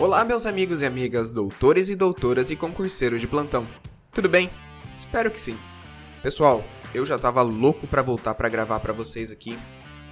Olá, meus amigos e amigas, doutores e doutoras e concurseiros de plantão. Tudo bem? Espero que sim. Pessoal, eu já tava louco para voltar para gravar para vocês aqui.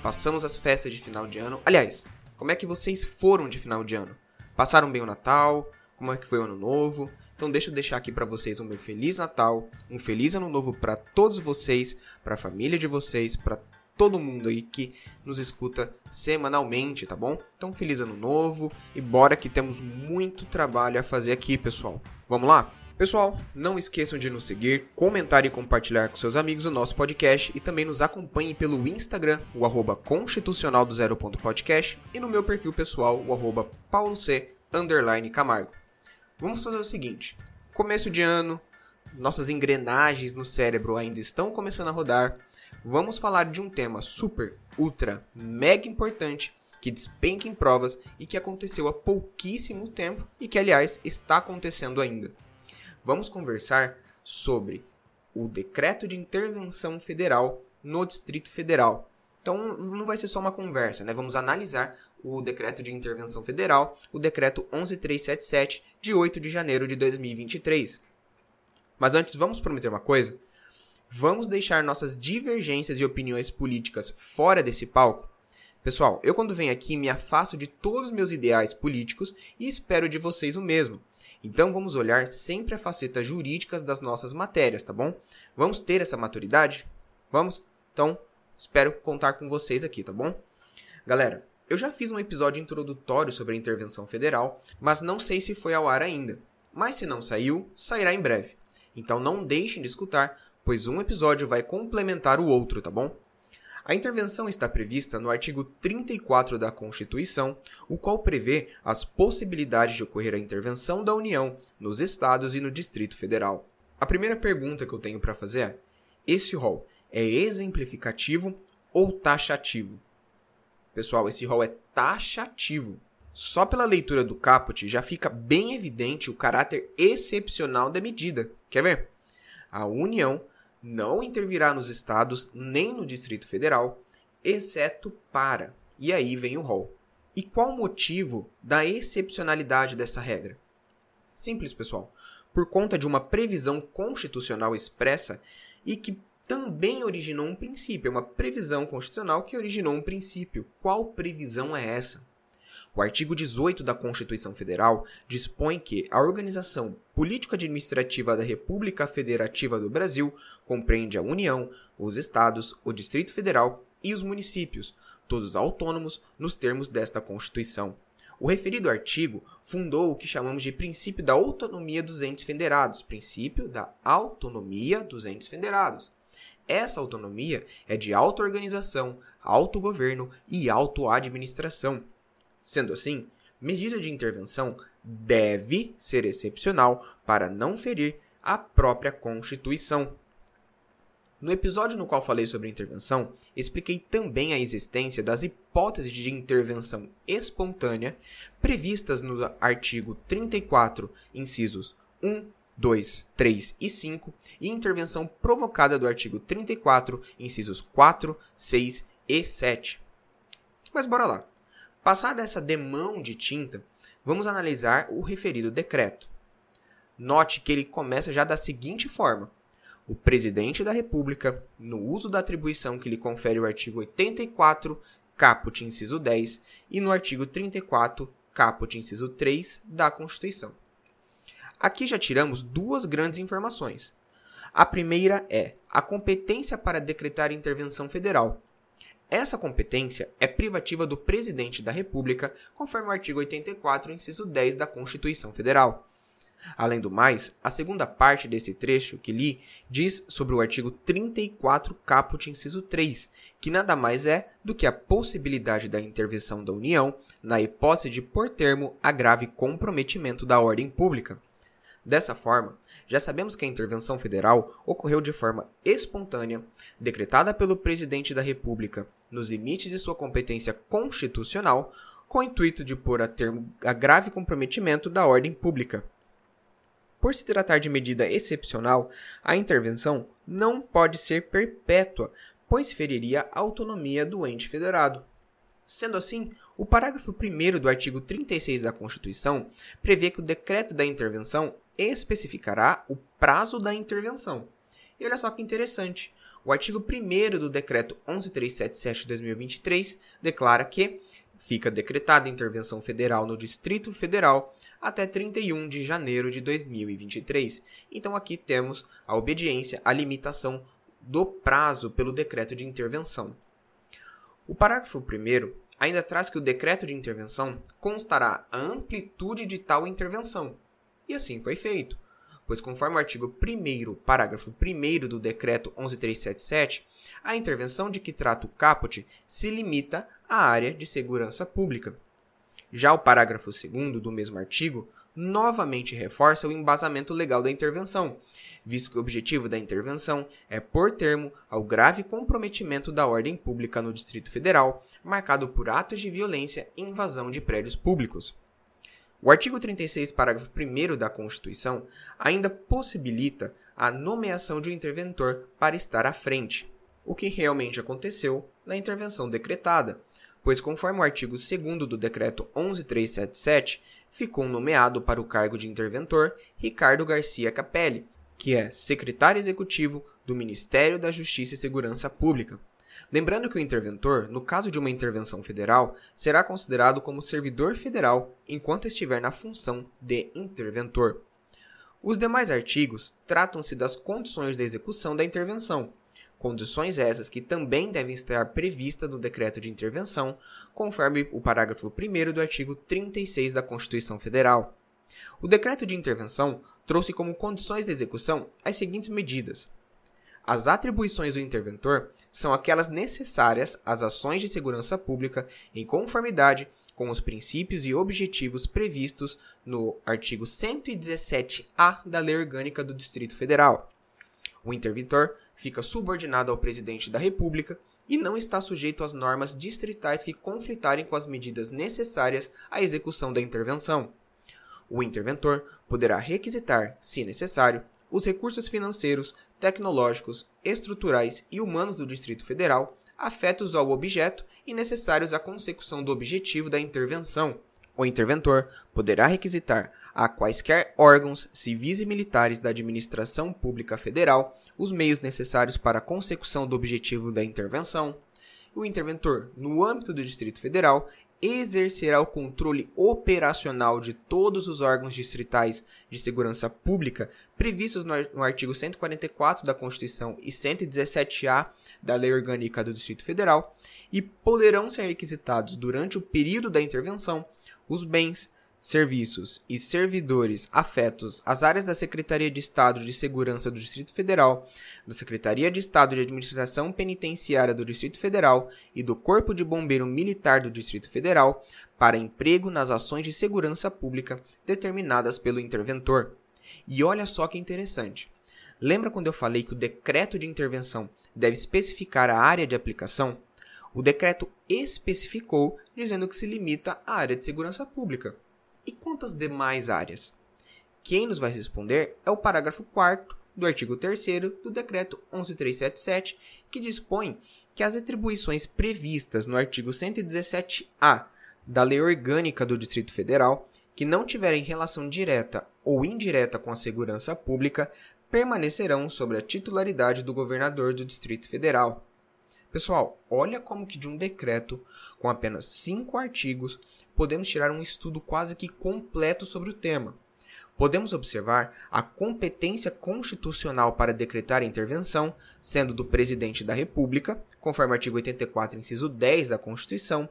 Passamos as festas de final de ano. Aliás, como é que vocês foram de final de ano? Passaram bem o Natal? Como é que foi o Ano Novo? Então deixa eu deixar aqui para vocês um meu feliz Natal, um feliz Ano Novo para todos vocês, para a família de vocês, para todo mundo aí que nos escuta semanalmente, tá bom? Então, feliz ano novo e bora que temos muito trabalho a fazer aqui, pessoal. Vamos lá? Pessoal, não esqueçam de nos seguir, comentar e compartilhar com seus amigos o nosso podcast e também nos acompanhem pelo Instagram, o arroba constitucional do e no meu perfil pessoal, o arroba paulo c, underline Camargo. Vamos fazer o seguinte, começo de ano, nossas engrenagens no cérebro ainda estão começando a rodar, vamos falar de um tema super, ultra, mega importante que despenca em provas e que aconteceu há pouquíssimo tempo e que, aliás, está acontecendo ainda. Vamos conversar sobre o decreto de intervenção federal no Distrito Federal. Então, não vai ser só uma conversa, né? Vamos analisar o decreto de intervenção federal, o decreto 11377 de 8 de janeiro de 2023. Mas antes, vamos prometer uma coisa? Vamos deixar nossas divergências e opiniões políticas fora desse palco? Pessoal, eu quando venho aqui me afasto de todos os meus ideais políticos e espero de vocês o mesmo. Então vamos olhar sempre a faceta jurídicas das nossas matérias, tá bom? Vamos ter essa maturidade? Vamos? Então, espero contar com vocês aqui, tá bom? Galera, eu já fiz um episódio introdutório sobre a intervenção federal, mas não sei se foi ao ar ainda. Mas se não saiu, sairá em breve. Então não deixem de escutar pois um episódio vai complementar o outro, tá bom? A intervenção está prevista no artigo 34 da Constituição, o qual prevê as possibilidades de ocorrer a intervenção da União nos estados e no Distrito Federal. A primeira pergunta que eu tenho para fazer é: esse rol é exemplificativo ou taxativo? Pessoal, esse rol é taxativo. Só pela leitura do caput já fica bem evidente o caráter excepcional da medida. Quer ver? A União não intervirá nos estados nem no Distrito Federal, exceto para. E aí vem o rol. E qual o motivo da excepcionalidade dessa regra? Simples, pessoal. Por conta de uma previsão constitucional expressa e que também originou um princípio. É uma previsão constitucional que originou um princípio. Qual previsão é essa? O artigo 18 da Constituição Federal dispõe que a organização político-administrativa da República Federativa do Brasil compreende a União, os estados, o Distrito Federal e os municípios, todos autônomos nos termos desta Constituição. O referido artigo fundou o que chamamos de princípio da autonomia dos entes federados, princípio da autonomia dos entes federados. Essa autonomia é de auto-organização, autogoverno e auto-administração Sendo assim, medida de intervenção deve ser excepcional para não ferir a própria Constituição. No episódio no qual falei sobre intervenção, expliquei também a existência das hipóteses de intervenção espontânea previstas no artigo 34, incisos 1, 2, 3 e 5 e intervenção provocada do artigo 34, incisos 4, 6 e 7. Mas bora lá. Passada essa demão de tinta, vamos analisar o referido decreto. Note que ele começa já da seguinte forma: o presidente da República, no uso da atribuição que lhe confere o artigo 84, caput inciso 10, e no artigo 34, caput inciso 3 da Constituição. Aqui já tiramos duas grandes informações. A primeira é a competência para decretar intervenção federal, essa competência é privativa do presidente da República, conforme o artigo 84, inciso 10 da Constituição Federal. Além do mais, a segunda parte desse trecho que li diz sobre o artigo 34, caput, inciso 3, que nada mais é do que a possibilidade da intervenção da União na hipótese de por termo a grave comprometimento da ordem pública. Dessa forma, já sabemos que a intervenção federal ocorreu de forma espontânea, decretada pelo presidente da República nos limites de sua competência constitucional, com o intuito de pôr a termo a grave comprometimento da ordem pública. Por se tratar de medida excepcional, a intervenção não pode ser perpétua, pois feriria a autonomia do ente federado. Sendo assim, O parágrafo 1 do artigo 36 da Constituição prevê que o decreto da intervenção especificará o prazo da intervenção. E olha só que interessante. O artigo 1 do decreto 11377 de 2023 declara que fica decretada intervenção federal no Distrito Federal até 31 de janeiro de 2023. Então aqui temos a obediência à limitação do prazo pelo decreto de intervenção. O parágrafo 1 ainda traz que o decreto de intervenção constará a amplitude de tal intervenção. E assim foi feito, pois conforme o artigo 1 parágrafo 1 do decreto 11377, a intervenção de que trata o caput se limita à área de segurança pública. Já o parágrafo 2 do mesmo artigo novamente reforça o embasamento legal da intervenção, visto que o objetivo da intervenção é pôr termo ao grave comprometimento da ordem pública no Distrito Federal, marcado por atos de violência e invasão de prédios públicos. O artigo 36, parágrafo 1 da Constituição ainda possibilita a nomeação de um interventor para estar à frente, o que realmente aconteceu na intervenção decretada, pois, conforme o artigo 2 do Decreto 11377, ficou nomeado para o cargo de interventor Ricardo Garcia Capelli, que é secretário executivo do Ministério da Justiça e Segurança Pública. Lembrando que o interventor, no caso de uma intervenção federal, será considerado como servidor federal enquanto estiver na função de interventor. Os demais artigos tratam-se das condições da execução da intervenção, Condições essas que também devem estar previstas no decreto de intervenção, conforme o parágrafo 1 do artigo 36 da Constituição Federal. O decreto de intervenção trouxe como condições de execução as seguintes medidas. As atribuições do interventor são aquelas necessárias às ações de segurança pública em conformidade com os princípios e objetivos previstos no artigo 117-A da Lei Orgânica do Distrito Federal. O interventor fica subordinado ao presidente da República e não está sujeito às normas distritais que conflitarem com as medidas necessárias à execução da intervenção. O interventor poderá requisitar, se necessário, os recursos financeiros, tecnológicos, estruturais e humanos do Distrito Federal afetos ao objeto e necessários à consecução do objetivo da intervenção. O interventor poderá requisitar a quaisquer órgãos civis e militares da administração pública federal os meios necessários para a consecução do objetivo da intervenção. O interventor, no âmbito do Distrito Federal, exercerá o controle operacional de todos os órgãos distritais de segurança pública previstos no artigo 144 da Constituição e 117-A da Lei Orgânica do Distrito Federal e poderão ser requisitados durante o período da intervenção os bens, serviços e servidores afetos às áreas da Secretaria de Estado de Segurança do Distrito Federal, da Secretaria de Estado de Administração Penitenciária do Distrito Federal e do Corpo de Bombeiro Militar do Distrito Federal para emprego nas ações de segurança pública determinadas pelo interventor. E olha só que interessante. Lembra quando eu falei que o decreto de intervenção deve especificar a área de aplicação? O decreto especificou dizendo que se limita à área de segurança pública. E quantas demais áreas? Quem nos vai responder é o parágrafo 4 do artigo 3 do decreto 11377, que dispõe que as atribuições previstas no artigo 117-A da Lei Orgânica do Distrito Federal, que não tiverem relação direta ou indireta com a segurança pública, permanecerão sobre a titularidade do governador do Distrito Federal, Pessoal, olha como que de um decreto com apenas cinco artigos podemos tirar um estudo quase que completo sobre o tema. Podemos observar a competência constitucional para decretar intervenção, sendo do presidente da República, conforme o artigo 84, inciso 10 da Constituição.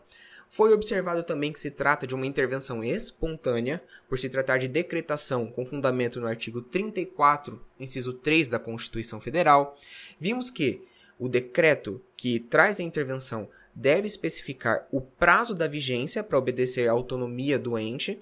Foi observado também que se trata de uma intervenção espontânea, por se tratar de decretação com fundamento no artigo 34, inciso 3 da Constituição Federal. Vimos que o decreto que traz a intervenção deve especificar o prazo da vigência para obedecer à autonomia do ente.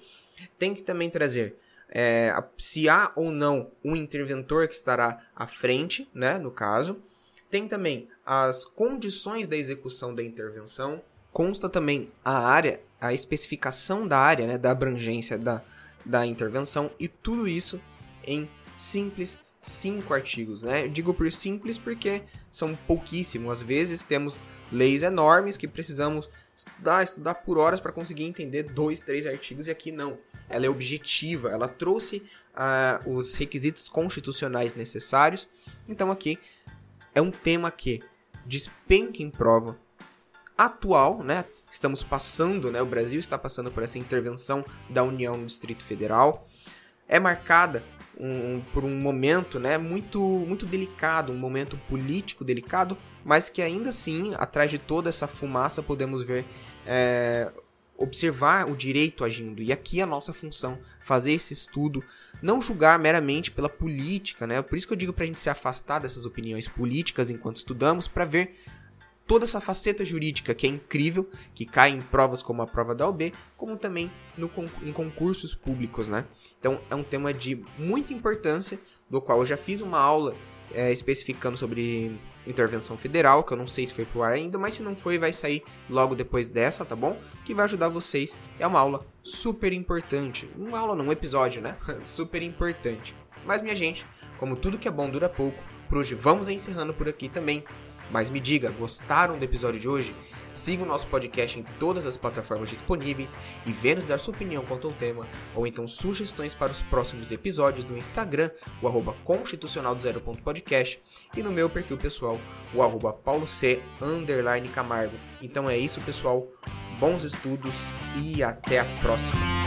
Tem que também trazer é, se há ou não um interventor que estará à frente, né, no caso. Tem também as condições da execução da intervenção. Consta também a área, a especificação da área, né, da abrangência da, da intervenção e tudo isso em simples cinco artigos, né? Eu digo por simples porque são pouquíssimos. Às vezes temos leis enormes que precisamos estudar, estudar por horas para conseguir entender dois, três artigos, e aqui não. Ela é objetiva, ela trouxe uh, os requisitos constitucionais necessários. Então aqui é um tema que despenca em prova atual, né? Estamos passando, né? O Brasil está passando por essa intervenção da União no Distrito Federal. É marcada um, por um momento, né? Muito, muito delicado, um momento político delicado, mas que ainda assim, atrás de toda essa fumaça, podemos ver é, observar o direito agindo. E aqui é a nossa função, fazer esse estudo, não julgar meramente pela política, né? Por isso que eu digo para a gente se afastar dessas opiniões políticas enquanto estudamos, para ver toda essa faceta jurídica que é incrível, que cai em provas como a prova da OB, como também no, em concursos públicos, né? Então é um tema de muita importância, do qual eu já fiz uma aula é, especificando sobre intervenção federal, que eu não sei se foi pro ar ainda, mas se não foi, vai sair logo depois dessa, tá bom? Que vai ajudar vocês. É uma aula super importante. Uma aula, não, um episódio, né? super importante. Mas, minha gente, como tudo que é bom dura pouco, por hoje vamos encerrando por aqui também. Mas me diga, gostaram do episódio de hoje? Siga o nosso podcast em todas as plataformas disponíveis e venha nos dar sua opinião quanto ao tema, ou então sugestões para os próximos episódios no Instagram, o arroba constitucional do e no meu perfil pessoal, o arroba paulo c underline camargo. Então é isso pessoal, bons estudos e até a próxima!